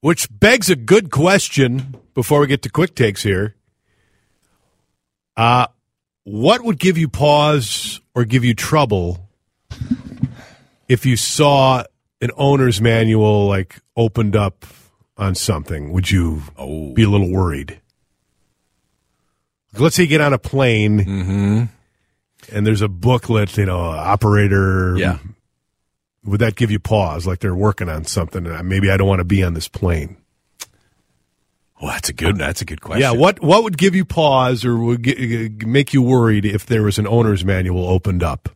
Which begs a good question before we get to quick takes here. Uh, what would give you pause or give you trouble if you saw an owner's manual like opened up on something? Would you Oh. be a little worried? Let's say you get on a plane Mm-hmm. and there's a booklet, you know, operator. Yeah. Would that give you pause? Like they're working on something. and Maybe I don't want to be on this plane. Well, that's a good. That's a good question. Yeah, what what would give you pause or would get, make you worried if there was an owner's manual opened up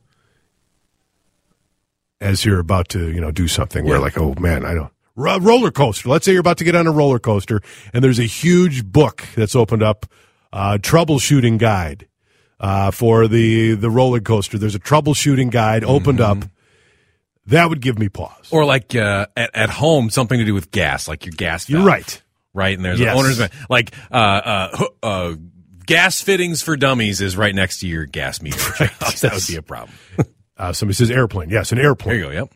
as you're about to you know do something where Yeah. like oh man I don't roller coaster. Let's say you're about to get on a roller coaster and there's a huge book that's opened up, uh, troubleshooting guide uh, for the the roller coaster. There's a troubleshooting guide opened up. That would give me pause. Or like uh, at at home, something to do with gas, like your gas. You're right. right? And there's Yes. an owner's like uh, uh, uh, gas fittings for dummies is right next to your gas meter. that would be a problem. Uh, somebody says airplane. Yes, an airplane. There you go. Yep.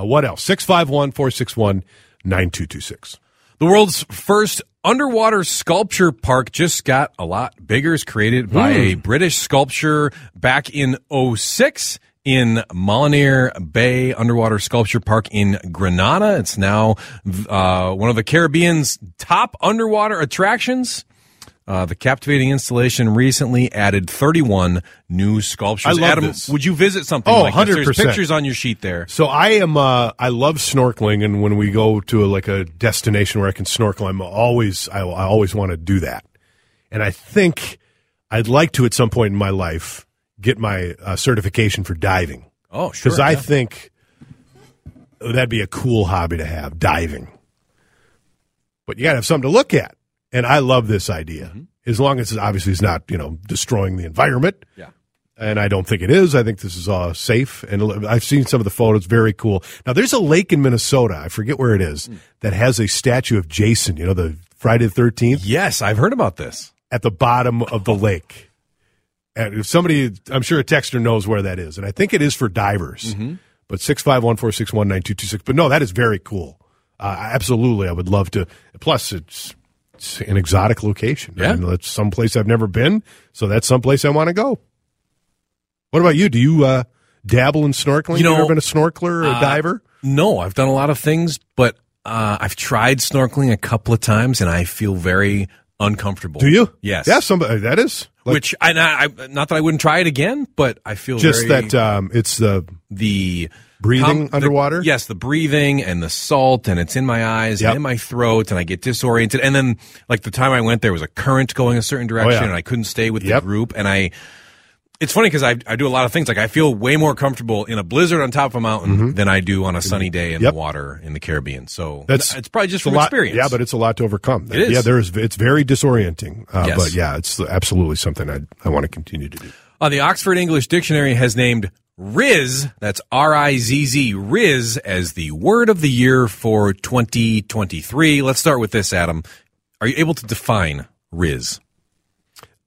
Uh, what else? 651 461 9226. The world's first underwater sculpture park just got a lot bigger. It's created by a British sculptor back in 06 in Molinere Bay Underwater Sculpture Park in Grenada. It's now uh, one of the Caribbean's top underwater attractions. Uh, the captivating installation recently added 31 new sculptures. I love Adam, this. would you visit something Oh, like this? There's 100%. pictures on your sheet there. So I am, uh, I love snorkeling. And when we go to a, like a destination where I can snorkel, I'm always, I, I always want to do that. And I think I'd like to at some point in my life get my uh, certification for diving. Oh, sure. Because I yeah. think that'd be a cool hobby to have, diving. But you got to have something to look at. And I love this idea. As long as it obviously it's not, you know, destroying the environment. Yeah. And I don't think it is. I think this is uh, safe. And I've seen some of the photos. Very cool. Now, there's a lake in Minnesota. I forget where it is that has a statue of Jason, you know, the Friday the 13th Yes, I've heard about this. at the bottom of the lake. And if somebody, I'm sure a texter knows where that is. And I think it is for divers. But 651 461 9226. But no, that is very cool. Uh, absolutely. I would love to. Plus, it's, it's an exotic location. Yeah. I mean, it's someplace I've never been. So that's someplace I want to go. What about you? Do you uh, dabble in snorkeling? You know, ever been a snorkeler or a uh, diver? No, I've done a lot of things, but uh, I've tried snorkeling a couple of times, and I feel very uncomfortable. Do you? Yes. Yeah, somebody, that is. Like, Which I, I not that I wouldn't try it again, but I feel just very, that um, it's the the breathing the- underwater? yes, the breathing and the salt, and it's in my eyes Yep. and in my throat, and I get disoriented. And then, like the time I went, there was a current going a certain direction, Oh, yeah. and I couldn't stay with Yep. the group. And I, it's funny because I I do a lot of things. Like I feel way more comfortable in a blizzard on top of a mountain than I do on a sunny day in Mm-hmm. Yep. the water in the Caribbean. So That's it's probably just from lot- experience. Yeah, but it's a lot to overcome. It is. Yeah, there is. It's very disorienting. Uh, Yes. But yeah, it's absolutely something I I want to continue to do. Uh, the Oxford English Dictionary has named Rizz, that's R I Z Z, Rizz, as the word of the year for 2023. Let's start with this, Adam. Are you able to define Rizz?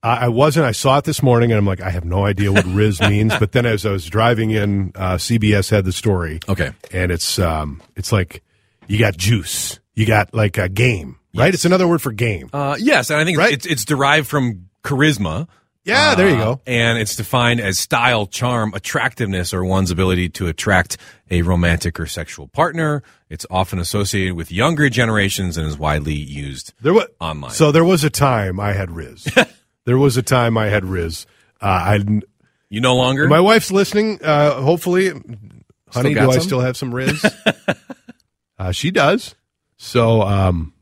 I, I wasn't. I saw it this morning, and I'm like, I have no idea what Rizz means. But then, as I was driving in, uh, CBS had the story. Okay. and it's um, it's like you got juice, you got like a game, right? It's another word for game. Uh, yes, and I think Right. it's, it's derived from charisma. yeah, there you Uh, go. And it's defined as style, charm, attractiveness, or one's ability to attract a romantic or sexual partner. It's often associated with younger generations and is widely used There was online. So there was a time I had Rizz. there was a time I had Rizz. Uh, I you no longer? My wife's listening. Uh, hopefully, honey, do I still have some Rizz? uh, she does. So, um,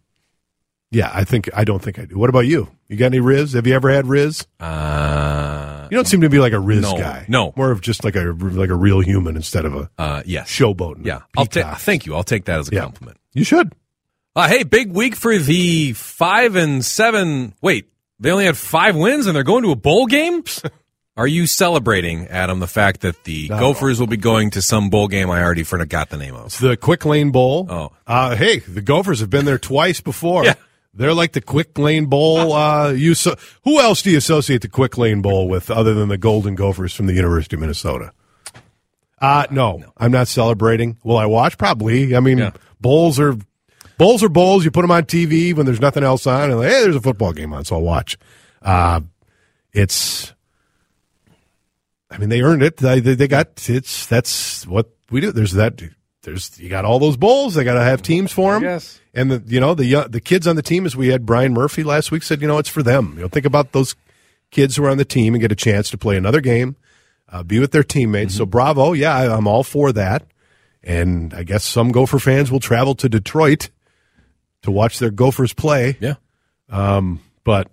yeah, I think I don't think I do. What about you? You got any Rizz? Have you ever had Rizz? uh, You don't seem to be like a Rizz No, guy. no. more of just like a like a real human instead of a uh, yes. showboat. Yeah, I'll ta- thank you. I'll take that as a Yeah. compliment. You should. Uh, hey, big week for the five and seven. Wait, they only had five wins and they're going to a bowl game? Are you celebrating, Adam, the fact that the No. Gophers will be going to some bowl game I already forgot the name of? It's the Quick Lane Bowl. Oh. Uh, hey, the Gophers have been there twice before. Yeah. They're like the Quick Lane Bowl. Uh, you so, who else do you associate the Quick Lane Bowl with other than the Golden Gophers from the University of Minnesota? Uh, no, I'm not celebrating. Will I watch? Probably. I mean, Yeah. bowls are bowls are bowls. You put them on TV when there's nothing else on, and like, hey, there's a football game on, so I'll watch. Uh, it's. I mean, they earned it. They, they, got it's. That's what we do. There's that. There's you got all those bowls. They got to have teams for them. Yes. And the you know the young- the kids on the team, as we had Brian Murphy last week, said you know it's for them. You know, think about those kids who are on the team and get a chance to play another game, uh, be with their teammates. So bravo, yeah, I, I'm all for that. And I guess some Gopher fans will travel to Detroit to watch their Gophers play Yeah. but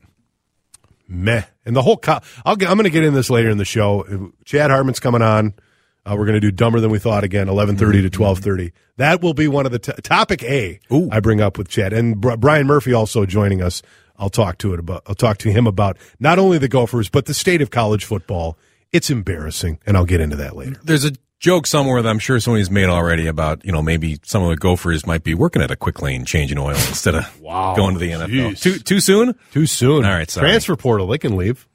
meh. And the whole, co- I'll get, I'm going to get in this later in the show. Chad Hartman's coming on. Uh, we're going to do dumber than we thought again, 11:30 to 12:30. That will be one of the t- topic A Ooh. I bring up with Chad and Br- Brian Murphy also joining us. I'll talk to it about. I'll talk to him about not only the Gophers but the state of college football. It's embarrassing, and I'll get into that later. There's a joke somewhere that I'm sure somebody's made already about, you know, maybe some of the Gophers might be working at a quick lane changing oil instead of going to the NFL. Too, too soon? Too soon. All right, sorry. Transfer portal. They can leave.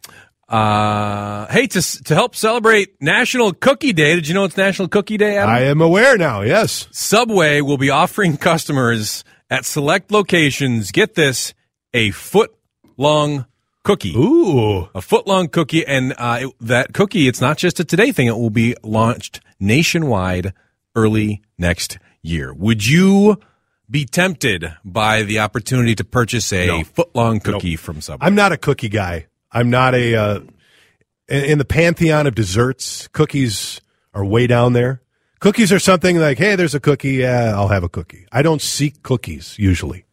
Uh, hey, to, to help celebrate National Cookie Day, did you know it's National Cookie Day, Adam? I am aware now. Yes. Subway will be offering customers at select locations, get this, a foot long cookie. Ooh. A foot long cookie. And uh, it- that cookie, it's not just a today thing, it will be launched nationwide early next year. Would you be tempted by the opportunity to purchase a No. foot long cookie from Subway? I'm not a cookie guy. I'm not a uh, in, in the pantheon of desserts. Cookies are way down there. Cookies are something like, hey, there's a cookie. Yeah, I'll have a cookie. I don't seek cookies usually.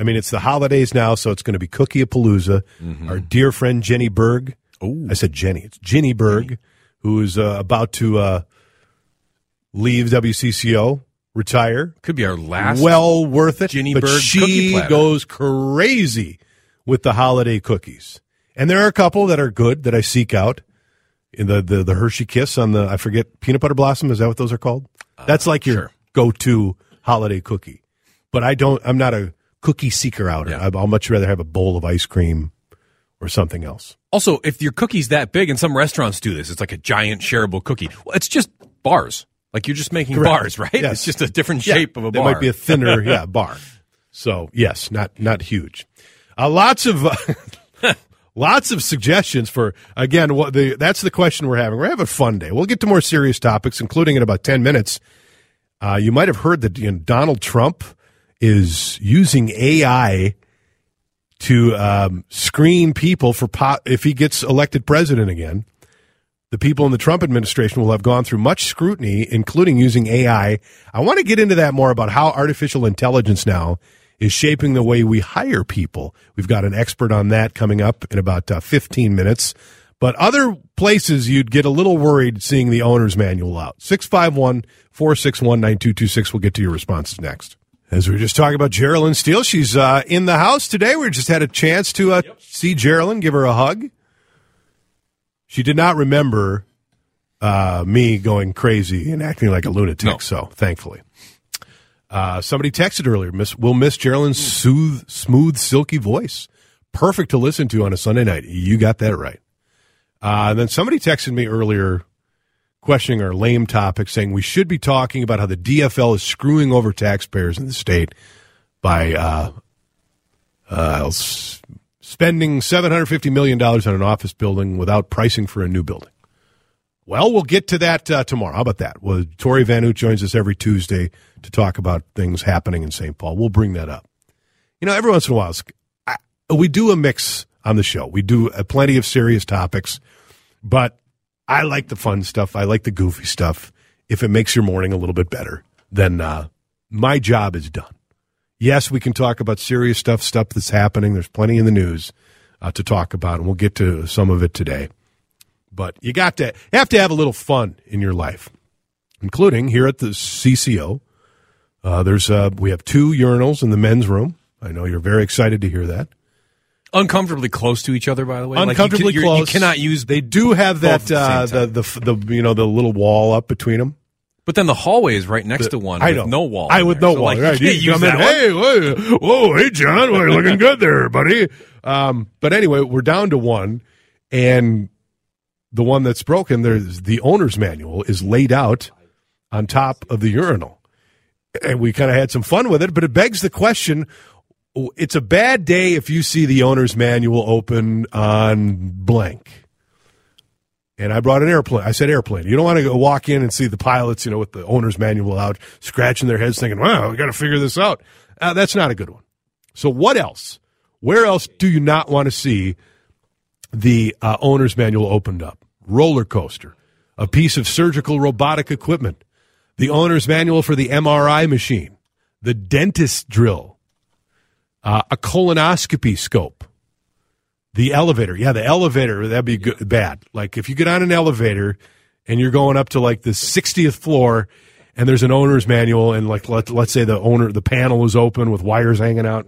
I mean, it's the holidays now, so it's going to be Cookie Palooza. Our dear friend Jenny Berg. Ooh. I said Jenny. It's Jenny Berg, who is uh, about to uh, leave WCCO, retire. Could be our last. well worth it. Jenny but Berg she cookie goes crazy with the holiday cookies, and there are a couple that are good that I seek out. In the the, the Hershey Kiss on the I forget peanut butter blossom is that what those are called? That's like your Uh, sure. go to holiday cookie. But I don't. I'm not a cookie seeker outer. Yeah. I'd- I'll much rather have a bowl of ice cream or something else. Also, if your cookie's that big, and some restaurants do this, it's like a giant shareable cookie. Well, it's just bars. Like you're just making Correct. bars, right? Yes. It's just a different shape of a bar. might be a thinner, yeah, bar. So yes, not not huge. Uh, lots of uh, lots of suggestions for again. What the that's the question we're having. We're having a fun day. We'll get to more serious topics, including in about ten minutes. Uh, you might have heard that you know, Donald Trump is using AI to um, screen people for po- if he gets elected president again the people in the Trump administration will have gone through much scrutiny, including using AI. I want to get into that more about how artificial intelligence now is shaping the way we hire people. We've got an expert on that coming up in about uh, 15 minutes. But other places you'd get a little worried seeing the owner's manual out. 651 461 9226. We'll get to your responses next. As we were just talking about Geraldine Steele, she's uh, in the house today. We just had a chance to uh, see Geraldine, give her a hug. She did not remember uh, me going crazy and acting like a lunatic. No. So thankfully, uh, somebody texted earlier. Miss, we'll miss Geraldine's soothe, smooth, silky voice. Perfect to listen to on a Sunday night. You got that right. Uh, and then somebody texted me earlier, questioning our lame topic, saying we should be talking about how the DFL is screwing over taxpayers in the state by uh, uh, spending $750 million on an office building without pricing for a new building. Well, we'll get to that uh, tomorrow. How about that? Well, Tori Van Oot joins us every Tuesday to talk about things happening in St. Paul. We'll bring that up. You know, every once in a while, I, we do a mix on the show. We do uh, plenty of serious topics, but I like the fun stuff. I like the goofy stuff. If it makes your morning a little bit better, then uh, my job is done. Yes, we can talk about serious stuff, stuff that's happening. There's plenty in the news uh, to talk about, and we'll get to some of it today. But you got to have to have a little fun in your life, including here at the CCO. Uh, there's uh, we have two urinals in the men's room. I know you're very excited to hear that. Uncomfortably close to each other, by the way. Like, you Uncomfortably can- you're- close. You cannot use. They do have that the uh, the, the the you know the little wall up between them. but then the hallway is right next to one. I with know. no wall. I with no So, wall. Like, right. You You come in, one. hey, whoa, whoa, hey, John, you're looking good there, buddy. Um, but anyway, we're down to one, and the one that's broken, there's the owner's manual is laid out on top of the urinal, and we kind of had some fun with it. But it begs the question: It's a bad day if you see the owner's manual open on blank. And I brought an airplane. I said airplane. You don't want to go walk in and see the pilots, you know, with the owner's manual out, scratching their heads, thinking, "Wow, we got to figure this out." Uh, that's not a good one. So, what else? Where else do you not want to see the uh, owner's manual opened up? Roller coaster, a piece of surgical robotic equipment, the owner's manual for the MRI machine, the dentist drill, uh, a colonoscopy scope, the elevator. Yeah, the elevator, that'd be good, bad. Like if you get on an elevator and you're going up to like the 60th floor and there's an owner's manual and like let, let's say the owner the panel is open with wires hanging out.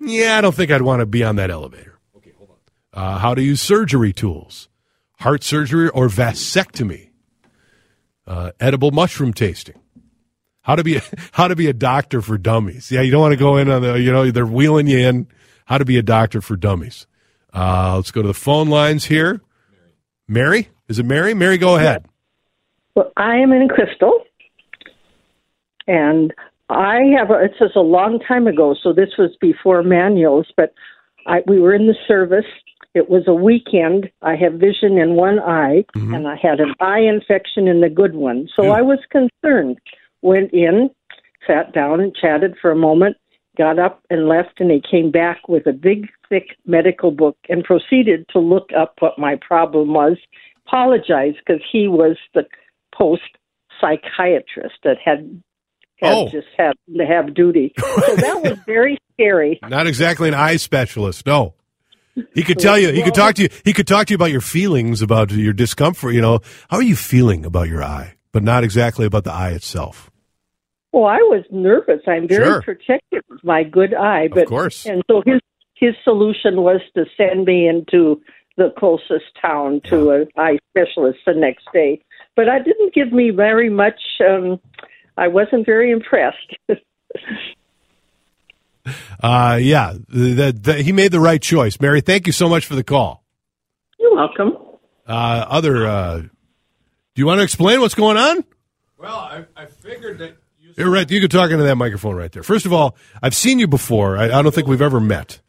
Yeah, I don't think I'd want to be on that elevator. Okay, hold on. Uh, how to use surgery tools, heart surgery or vasectomy, uh, edible mushroom tasting. How to be how to be a doctor for dummies? Yeah, you don't want to go in on the you know they're wheeling you in. How to be a doctor for dummies? Uh, let's go to the phone lines here. Mary, is it Mary? Mary, go ahead. Well, I am in Crystal, and I have. A, this is a long time ago, so this was before manuals. But I, we were in the service. It was a weekend. I have vision in one eye, and I had an eye infection in the good one. So I was concerned. Went in, sat down, and chatted for a moment. Got up and left, and he came back with a big, thick medical book and proceeded to look up what my problem was. Apologized because he was the post psychiatrist that had had Oh. just had to have duty. So that was very scary. Not exactly an eye specialist. No. He could tell you. He could talk to you. He could talk to you about your feelings, about your discomfort. You know, how are you feeling about your eye, but not exactly about the eye itself. Well, I was nervous. I'm very Sure. protective of my good eye, but course. and so his his solution was to send me into the closest town to an eye specialist the next day. But I didn't give me very much. Um, I wasn't very impressed. Uh, yeah, that that- he made the right choice. Mary, thank you so much for the call. You're welcome. Uh, other, uh, do you want to explain what's going on? Well, I, I figured that you You're right. You can talk into that microphone right there. First of all, I've seen you before. I, I don't think we've ever met.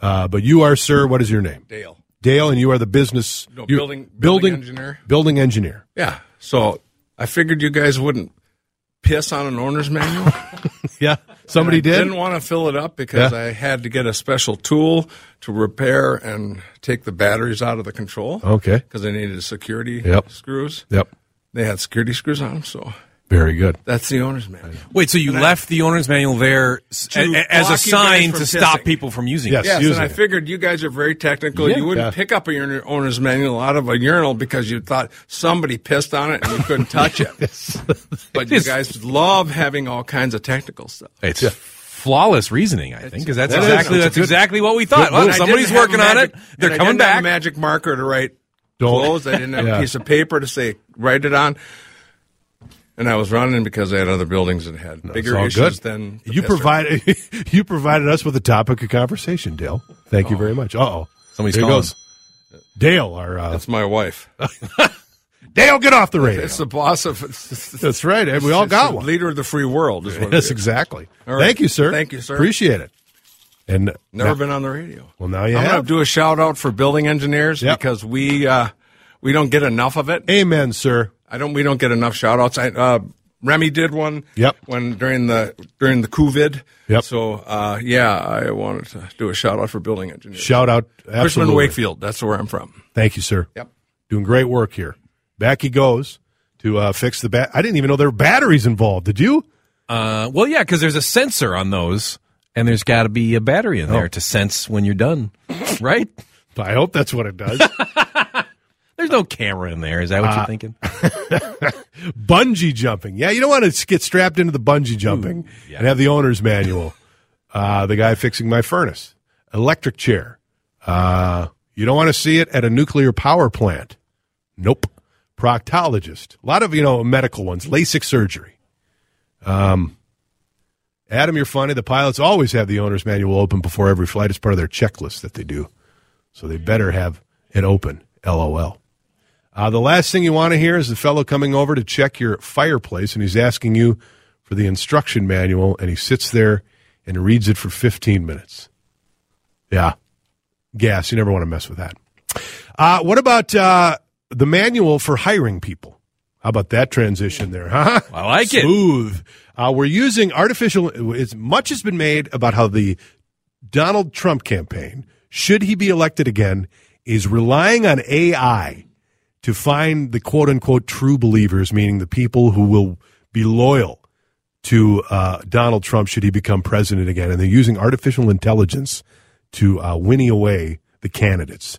Uh, but you are, sir. What is your name? Dale. Dale, and you are the business No, building- building engineer. Building engineer. Yeah. So I figured you guys wouldn't piss on an owner's manual. Yeah, somebody I did. Didn't want to fill it up because Yeah. I had to get a special tool to repair and take the batteries out of the control. Okay. Because I needed security Yep. screws. Yep. They had security screws on them, so Very good. that's the owner's manual. Wait, so you left the owner's manual there a- a- as a sign to from stop people from using Yes. it? Yes, using and I it. figured you guys are very technical. Yeah. you wouldn't Yeah. pick up a ur- owner's manual out of a urinal because you thought somebody pissed on it and you couldn't touch it. but you guys love having all kinds of technical stuff. It's flawless reasoning, I think, because that's That is- exactly it's that's good- exactly what we thought. good Well, move. And I somebody's working a on it. They're and I coming didn't have back. a magic marker to write Don't- closed. I didn't have Yeah. a piece of paper to say write it on. And I was running because I had other buildings that had It's bigger issues good. than you provided. you provided us with a topic of conversation, Dale. Thank you very much. Uh oh, Somebody's Here calling. goes. Dale, our uh, That's my wife. Dale, get off the radio. It's the boss of. That's right. We all got one. Leader of the free world. Is what Yes, exactly. Right. Thank you, sir. Thank you, sir. Appreciate it. And Never now- been on the radio. Well, now you I'm have. going to do a shout out for building engineers Yep. because we uh, we don't get enough of it. Amen, sir. I don't. We don't get enough shout outs. I, uh, Remy did one. Yep. When during the during the COVID. Yep. So uh, yeah, I wanted to do a shout out for building engineers. Shout out. Cushman Absolutely. Wakefield. That's where I'm from. Thank you, sir. Yep. Doing great work here. Back he goes to uh, fix the bat. I didn't even know there were batteries involved. Did you? Uh, well, yeah, because there's a sensor on those, and there's got to be a battery in there Oh. to sense when you're done, right? I hope that's what it does. There's no camera in there. Is that what Uh, you're thinking? bungee jumping. Yeah, you don't want to get strapped into the bungee jumping and have the owner's manual. Uh, the guy fixing my furnace, electric chair. Uh, you don't want to see it at a nuclear power plant. Nope. Proctologist. A lot of you know medical ones. LASIK surgery. Um, Adam, you're funny. The pilots always have the owner's manual open before every flight as part of their checklist that they do. So they better have it open. LOL. Uh, the last thing you want to hear is the fellow coming over to check your fireplace, and he's asking you for the instruction manual, and he sits there and reads it for 15 minutes. Yeah. Gas. You never want to mess with that. Uh, what about uh, the manual for hiring people? How about that transition there, huh? I like it. Smooth. Uh, we're using artificial. As much has been made about how the Donald Trump campaign, should he be elected again, is relying on AI to find the quote unquote true believers, meaning the people who will be loyal to uh, Donald Trump should he become president again. And they're using artificial intelligence to uh, winnie away the candidates.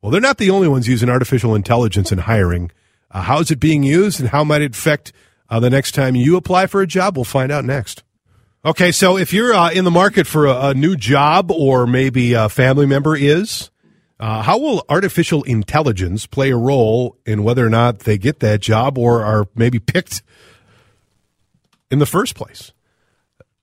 Well, they're not the only ones using artificial intelligence in hiring. Uh, how is it being used, and how might it affect uh, the next time you apply for a job? We'll find out next. Okay, so if you're uh, in the market for a, a new job, or maybe a family member is, uh, how will artificial intelligence play a role in whether or not they get that job or are maybe picked in the first place?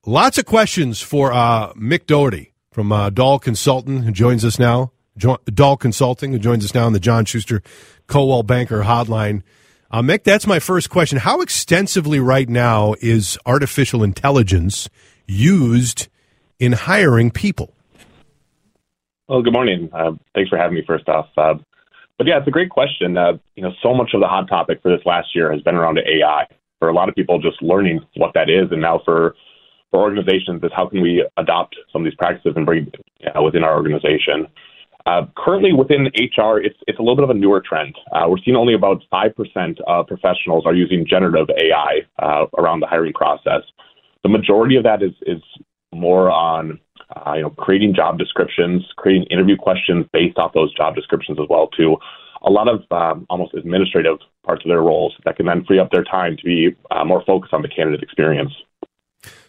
Lots of questions for uh, Mick Doherty from uh, Dahl Consultant, who joins us now. Jo- Dahl Consulting, who joins us now on the John Schuster Coldwell Banker Hotline. Uh, Mick, that's my first question. How extensively right now is artificial intelligence used in hiring people? Well, good morning. Uh, thanks for having me. First off, uh, but yeah, it's a great question. Uh, you know, so much of the hot topic for this last year has been around AI. For a lot of people, just learning what that is, and now for for organizations, is how can we adopt some of these practices and bring uh, within our organization. Uh, currently, within HR, it's it's a little bit of a newer trend. Uh, we're seeing only about five percent of professionals are using generative AI uh, around the hiring process. The majority of that is is more on uh, you know creating job descriptions, creating interview questions based off those job descriptions as well too. A lot of um, almost administrative parts of their roles that can then free up their time to be uh, more focused on the candidate experience.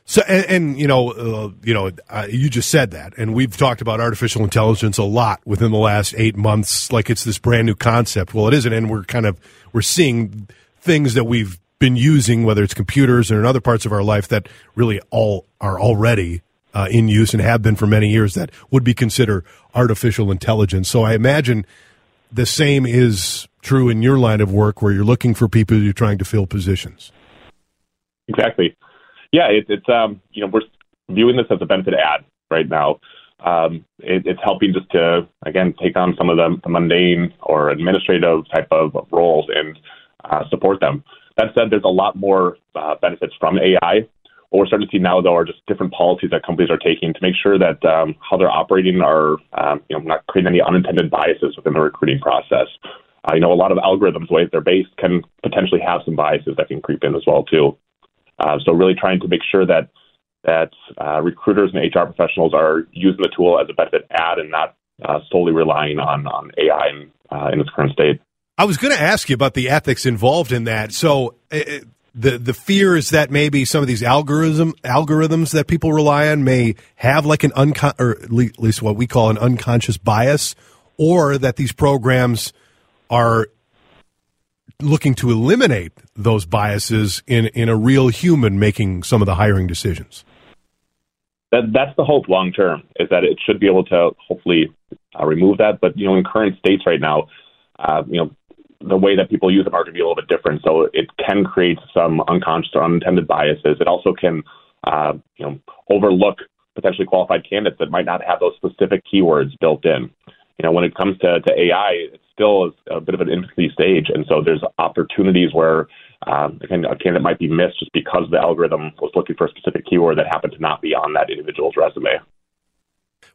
So, and, and you know, uh, you know, uh, you just said that, and we've talked about artificial intelligence a lot within the last eight months, like it's this brand new concept. Well, it isn't, and we're kind of we're seeing things that we've been using, whether it's computers or in other parts of our life, that really all are already uh, in use and have been for many years. That would be considered artificial intelligence. So, I imagine the same is true in your line of work, where you're looking for people you're trying to fill positions. Exactly. Yeah, it, it's um, you know we're viewing this as a benefit add right now. Um, it, it's helping just to again take on some of the, the mundane or administrative type of roles and uh, support them. That said, there's a lot more uh, benefits from AI. What we're starting to see now, though, are just different policies that companies are taking to make sure that um, how they're operating are um, you know not creating any unintended biases within the recruiting process. Uh, you know, a lot of algorithms, the way they're based, can potentially have some biases that can creep in as well too. Uh, so really trying to make sure that that uh, recruiters and HR professionals are using the tool as a benefit add and not uh, solely relying on on AI in, uh, in its current state. I was going to ask you about the ethics involved in that. So uh, the the fear is that maybe some of these algorithm algorithms that people rely on may have like an uncon or at least what we call an unconscious bias, or that these programs are looking to eliminate those biases in in a real human making some of the hiring decisions. That that's the hope long term is that it should be able to hopefully uh, remove that. But you know, in current states right now, uh, you know, the way that people use them are going to be a little bit different. So it can create some unconscious or unintended biases. It also can, uh, you know, overlook potentially qualified candidates that might not have those specific keywords built in. You know, when it comes to, to AI, it's still is a bit of an infancy stage, and so there's opportunities where um, a candidate might be missed just because the algorithm was looking for a specific keyword that happened to not be on that individual's resume.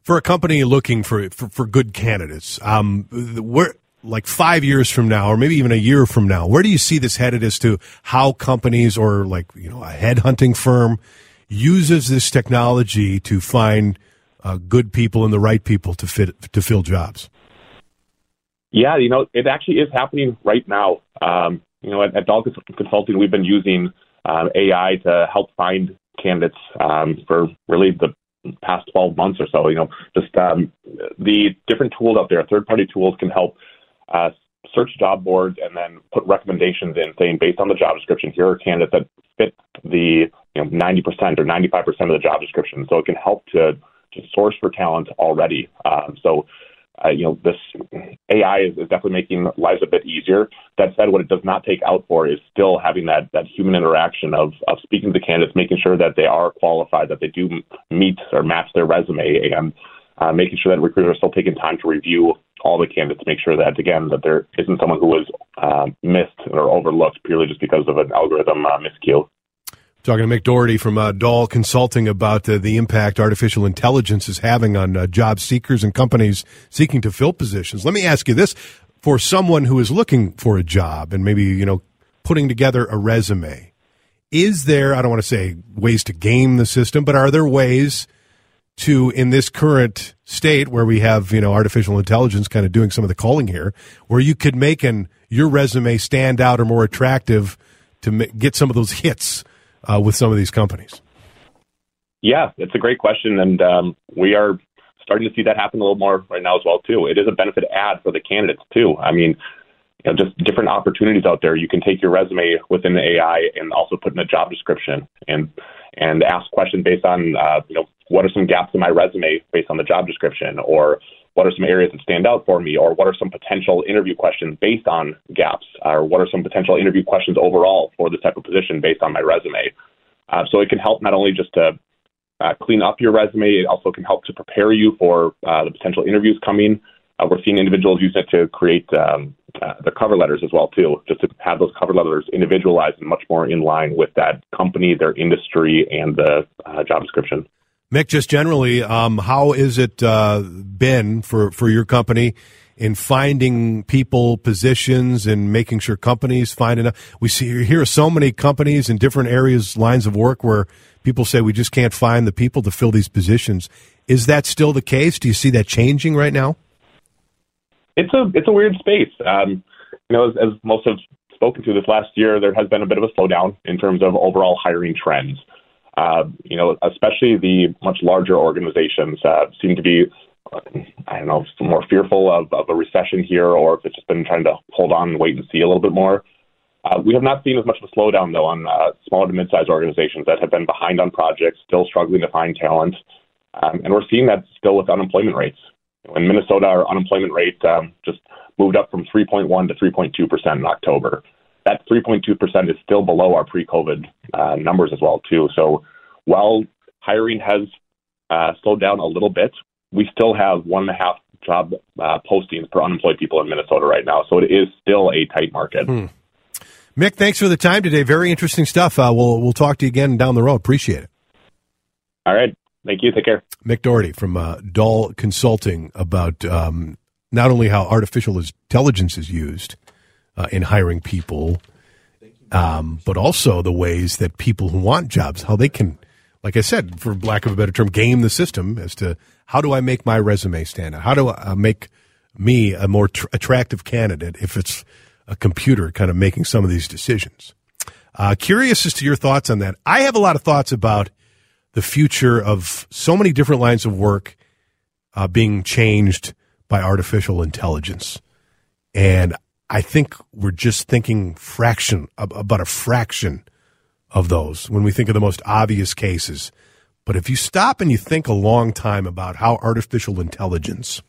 For a company looking for for, for good candidates, um, where like five years from now, or maybe even a year from now, where do you see this headed as to how companies or like you know a headhunting firm uses this technology to find uh, good people and the right people to fit to fill jobs? Yeah, you know, it actually is happening right now. Um, you know, at, at Consulting, we've been using uh, AI to help find candidates um, for really the past 12 months or so. You know, just um, the different tools out there, third party tools can help uh, search job boards and then put recommendations in saying, based on the job description, here are candidates that fit the you know 90% or 95% of the job description. So it can help to, to source for talent already. Um, so uh, you know, this AI is, is, definitely making lives a bit easier. That said, what it does not take out for is still having that, that human interaction of, of speaking to the candidates, making sure that they are qualified, that they do meet or match their resume, and uh, making sure that recruiters are still taking time to review all the candidates, make sure that, again, that there isn't someone who was uh, missed or overlooked purely just because of an algorithm uh, miscue. Talking to Mick Doherty from uh, Dahl Consulting about uh, the impact artificial intelligence is having on uh, job seekers and companies seeking to fill positions. Let me ask you this: for someone who is looking for a job and maybe you know putting together a resume, is there? I don't want to say ways to game the system, but are there ways to in this current state where we have you know artificial intelligence kind of doing some of the calling here, where you could make an your resume stand out or more attractive to get some of those hits? Uh, with some of these companies? Yeah, it's a great question, and um, we are starting to see that happen a little more right now as well too. It is a benefit add for the candidates too. I mean, you know, just different opportunities out there. You can take your resume within the AI and also put in a job description and and ask questions based on uh, you know what are some gaps in my resume based on the job description, or what are some areas that stand out for me, or what are some potential interview questions based on gaps, or what are some potential interview questions overall for this type of position based on my resume. Uh, so it can help not only just to uh, clean up your resume, it also can help to prepare you for uh, the potential interviews coming. Uh, we're seeing individuals use it to create um, uh, the cover letters as well too, just to have those cover letters individualized and much more in line with that company, their industry, and the uh, job description. Mick, just generally, um, how is it uh, been for, for your company in finding people positions and making sure companies find enough? We see here are so many companies in different areas, lines of work where people say we just can't find the people to fill these positions. Is that still the case? Do you see that changing right now? It's a it's a weird space. Um, you know, as, as most have spoken to this last year, there has been a bit of a slowdown in terms of overall hiring trends. Uh, you know, especially the much larger organizations uh, seem to be, I don't know, more fearful of, of a recession here, or if it's just been trying to hold on and wait and see a little bit more. Uh, we have not seen as much of a slowdown, though, on uh, small to mid-sized organizations that have been behind on projects, still struggling to find talent. Um, and we're seeing that still with unemployment rates. In Minnesota, our unemployment rate um, just moved up from 3.1 to 3.2 percent in October that 3.2% is still below our pre-COVID uh, numbers as well too. So while hiring has uh, slowed down a little bit, we still have one and a half job uh, postings per unemployed people in Minnesota right now. So it is still a tight market. Hmm. Mick, thanks for the time today. Very interesting stuff. Uh, we'll we'll talk to you again down the road. Appreciate it. All right. Thank you. Take care. Mick Doherty from uh, Dahl Consulting about um, not only how artificial intelligence is used uh, in hiring people, um, but also the ways that people who want jobs, how they can, like I said, for lack of a better term, game the system as to how do I make my resume stand out? How do I uh, make me a more tr- attractive candidate if it's a computer kind of making some of these decisions? Uh, curious as to your thoughts on that. I have a lot of thoughts about the future of so many different lines of work uh, being changed by artificial intelligence. And I think we're just thinking fraction about a fraction of those when we think of the most obvious cases. But if you stop and you think a long time about how artificial intelligence,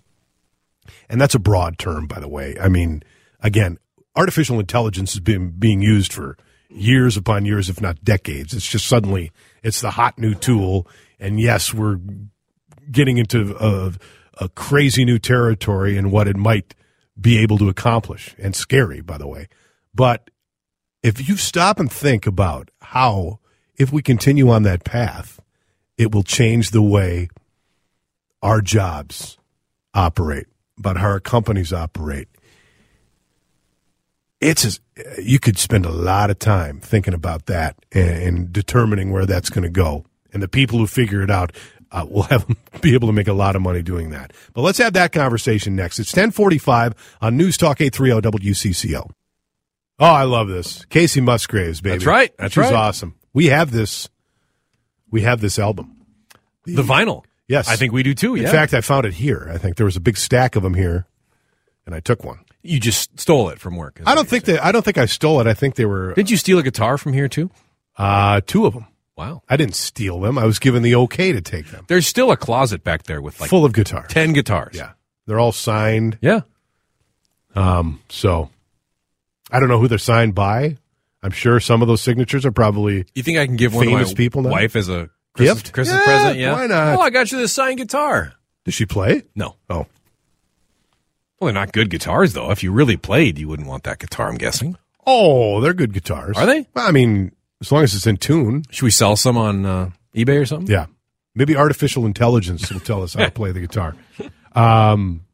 and that's a broad term, by the way. I mean, again, artificial intelligence has been being used for years upon years, if not decades. It's just suddenly it's the hot new tool. And yes, we're getting into a, a crazy new territory and what it might be able to accomplish, and scary, by the way. But if you stop and think about how, if we continue on that path, it will change the way our jobs operate, about how our companies operate. It's as, you could spend a lot of time thinking about that and, and determining where that's going to go. And the people who figure it out uh, will have be able to make a lot of money doing that. But let's have that conversation next. It's ten forty five on News Talk eight three zero WCCO. Oh, I love this, Kacey Musgraves, baby. That's right. That's She's right. awesome. We have this. We have this album. The vinyl. Yes, I think we do too. In yeah. fact, I found it here. I think there was a big stack of them here, and I took one. you just stole it from work. I don't think saying. that. I don't think I stole it. I think they were Did you steal a guitar from here too? uh, two of them. Wow. I didn't steal them. I was given the okay to take them. There's still a closet back there with like Full of guitars. 10 guitars. Yeah, they're all signed. Yeah. Um, so I don't know who they're signed by. I'm sure some of those signatures are probably You think I can give one Famous to my people now? wife as a Christmas, Gift? Christmas Yeah, present? Yeah. why not? Oh, I got you this signed guitar. Does she play? No. Oh, Well, they're not good guitars though. If you really played, you wouldn't want that guitar, I'm guessing. oh, they're good guitars. Are they? Well, I mean, as long as it's in tune. Should we sell some on uh, eBay or something? Yeah, maybe artificial intelligence will tell us how to play the guitar. Um,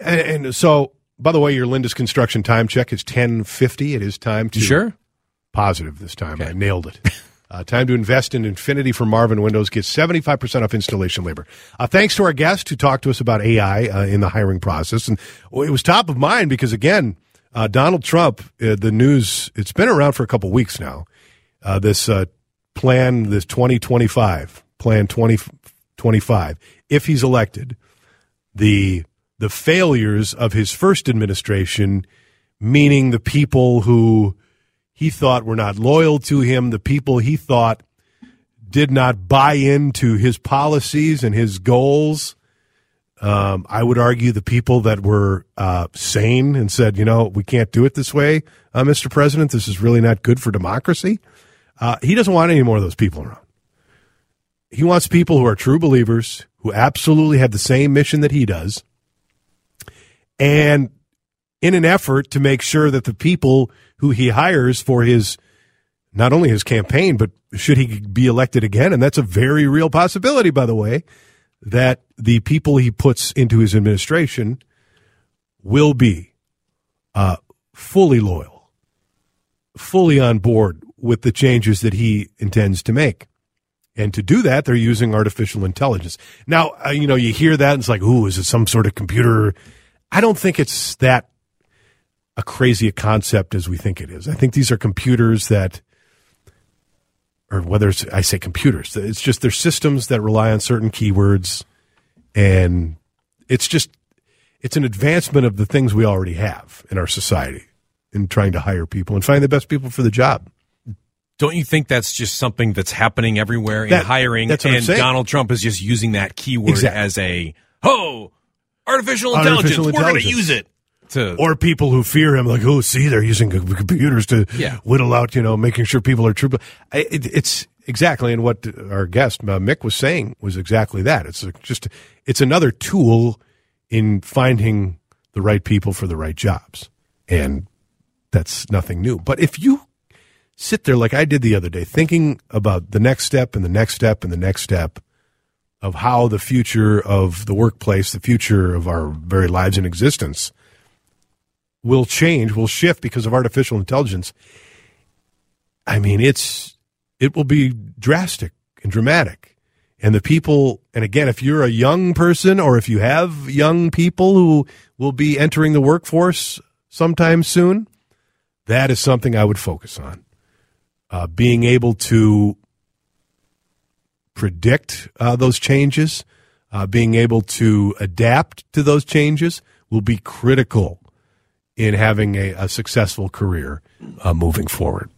and, and so, by the way, your Linda's construction time check is ten fifty. It is time to You sure? positive this time. I nailed it. Uh, time to invest in Infinity for Marvin Windows. Get 75% off installation labor. Uh, thanks to our guest who talked to us about AI uh, in the hiring process. And it was top of mind because, again, uh, Donald Trump, uh, the news, it's been around for a couple weeks now. Uh, this uh, plan, this 2025, plan 2025, if he's elected, the the failures of his first administration, meaning the people who he thought were not loyal to him, the people he thought did not buy into his policies and his goals. Um, I would argue the people that were uh, sane and said, you know, we can't do it this way, uh, Mr. President. This is really not good for democracy. Uh, he doesn't want any more of those people around. He wants people who are true believers, who absolutely have the same mission that he does, and in an effort to make sure that the people who he hires for his not only his campaign, but should he be elected again, and that's a very real possibility, by the way, that the people he puts into his administration will be uh, fully loyal, fully on board with the changes that he intends to make. And to do that, they're using artificial intelligence. Now, uh, you know, you hear that and it's like, ooh, is it some sort of computer? I don't think it's that a crazy a concept as we think it is. I think these are computers that, or whether it's, I say computers, it's just they're systems that rely on certain keywords. And it's just, it's an advancement of the things we already have in our society in trying to hire people and find the best people for the job. Don't you think that's just something that's happening everywhere in That- hiring? that's what I'm and saying. Donald Trump is just using that keyword Exactly. as a oh, artificial Artificial intelligence. We're going to use it to or people who fear him, like, oh, see, they're using computers to Yeah. whittle out, you know, making sure people are true. It, it's exactly, and what our guest uh, Mick was saying was exactly that. It's just, it's another tool in finding the right people for the right jobs, and that's nothing new. But if you sit there like I did the other day, thinking about the next step and the next step and the next step of how the future of the workplace, the future of our very lives and existence will change, will shift because of artificial intelligence. I mean, it's it will be drastic and dramatic. And the people, and again, if you're a young person or if you have young people who will be entering the workforce sometime soon, that is something I would focus on. Uh, being able to predict uh, those changes, uh, being able to adapt to those changes will be critical in having a, a successful career uh, moving forward.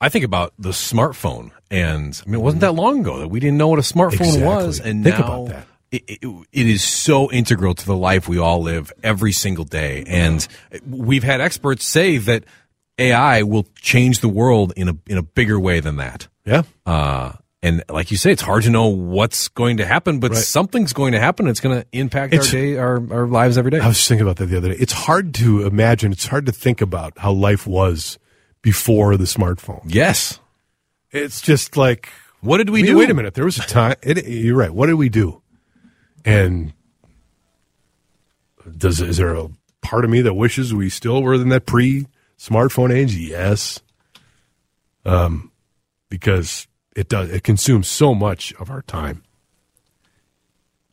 I think about the smartphone, and I mean, it wasn't that long ago that we didn't know what a smartphone Exactly. was, and Think now about that. It, it, it is so integral to the life we all live every single day. And we've had experts say that AI will change the world in a in a bigger way than that. Yeah. Uh, And like you say, it's hard to know what's going to happen, but Right. something's going to happen. It's going to impact It's- our day, our, our lives every day. I was thinking about that the other day. It's hard to imagine. It's hard to think about how life was before the smartphone. yes. It's just like What did we I mean, do? Wait a minute. There was a time. It, you're right. What did we do? And does is there a part of me that wishes we still were in that pre-smartphone age? Yes. Um, because it does it consumes so much of our time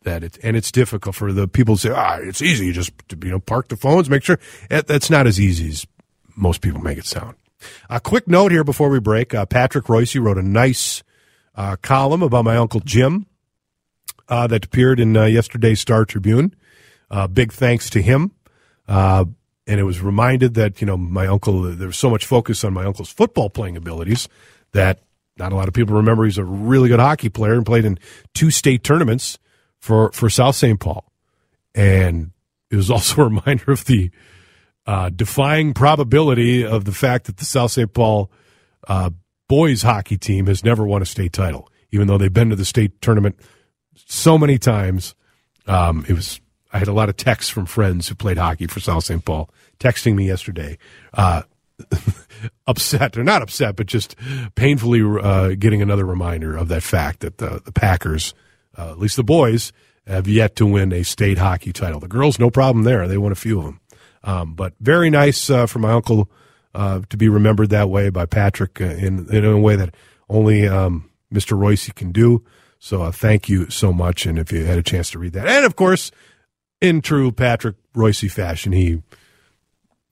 that it and it's difficult for the people to say, ah, it's easy. You just you know park the phones, make sure that, that's not as easy as most people make it sound. A quick note here before we break: uh, Patrick Reusse wrote a nice uh, column about my uncle Jim uh, that appeared in uh, yesterday's Star Tribune. Uh, big thanks to him. And it was reminded that you know my uncle. There was so much focus on my uncle's football playing abilities that not a lot of people remember. He's a really good hockey player and played in two state tournaments for for South St. Paul. And it was also a reminder of the uh, defying probability of the fact that the South St. Paul uh, boys hockey team has never won a state title, even though they've been to the state tournament so many times. Um, it was I had a lot of texts from friends who played hockey for South St. Paul texting me yesterday, uh, upset or not upset, but just painfully uh, getting another reminder of that fact that the, the Packers, uh, at least the boys, have yet to win a state hockey title. The girls, no problem there; they won a few of them. Um, but very nice uh, for my uncle uh, to be remembered that way by Patrick uh, in in a way that only um, Mr. Reusse can do. So uh, thank you so much. And if you had a chance to read that, and of course, in true Patrick Reusse fashion, he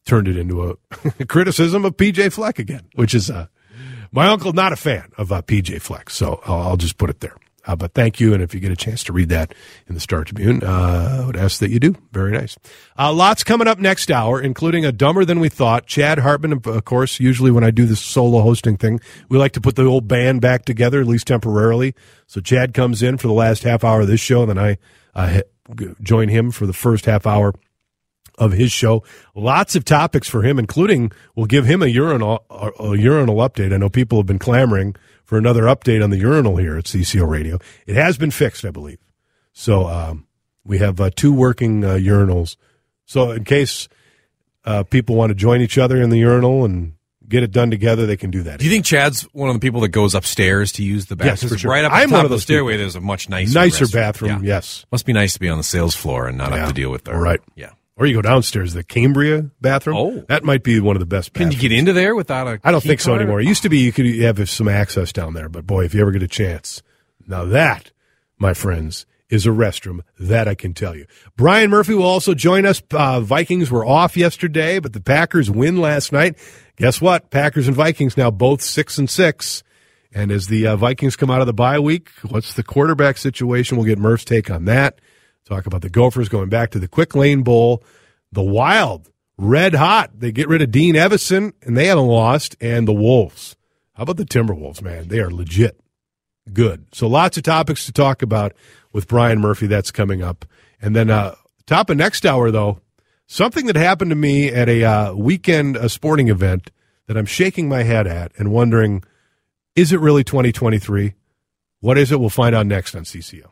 turned it into a criticism of PJ Fleck again, which is uh, my uncle not a fan of uh, PJ Fleck. So I'll, just put it there. Uh, but thank you, and if you get a chance to read that in the Star Tribune, uh, I would ask that you do. Very nice. Uh, lots coming up next hour, including a dumber than we thought. Chad Hartman, of- course. Usually, when I do this solo hosting thing, we like to put the old band back together, at least temporarily. So Chad comes in for the last half hour of this show, and then I join him for the first half hour of his show. Lots of topics for him, including we'll give him a urinal a, urinal update. I know people have been clamoring for another update on the urinal here at CCO Radio. It has been fixed, I believe. So um, we have uh, two working uh, urinals. So in case uh, people want to join each other in the urinal and get it done together, they can do that. Do you think Chad's one of the people that goes upstairs to use the bathroom? Yes, for sure. Right up I'm the one top of of the stairway, people. there's a much nicer Nicer restroom. bathroom, Yeah. yes. Must be nice to be on the sales floor and not Yeah. have to deal with the Right. Yeah. Or you go downstairs, the Cambria bathroom. Oh. that might be one of the best. Bathrooms. Can you get into there without a? I don't think so card? anymore. It used to be you could have some access down there, but boy, if you ever get a chance, now that, my friends, is a restroom that I can tell you. Brian Murphy will also join us. Uh, Vikings were off yesterday, but the Packers win last night. Guess what? Packers and Vikings now both six and six. And as the uh, Vikings come out of the bye week, what's the quarterback situation? We'll get Murph's take on that. Talk about the Gophers going back to the Quick Lane Bowl. The Wild, red hot. They get rid of Dean Evason, and they haven't lost. And the Wolves. How about the Timberwolves, man? They are legit good. So lots of topics to talk about with Brian Murphy. That's coming up. And then uh, top of next hour, though, something that happened to me at a uh, weekend a sporting event that I'm shaking my head at and wondering, is it really 2023? What is it? We'll find out next on CCO.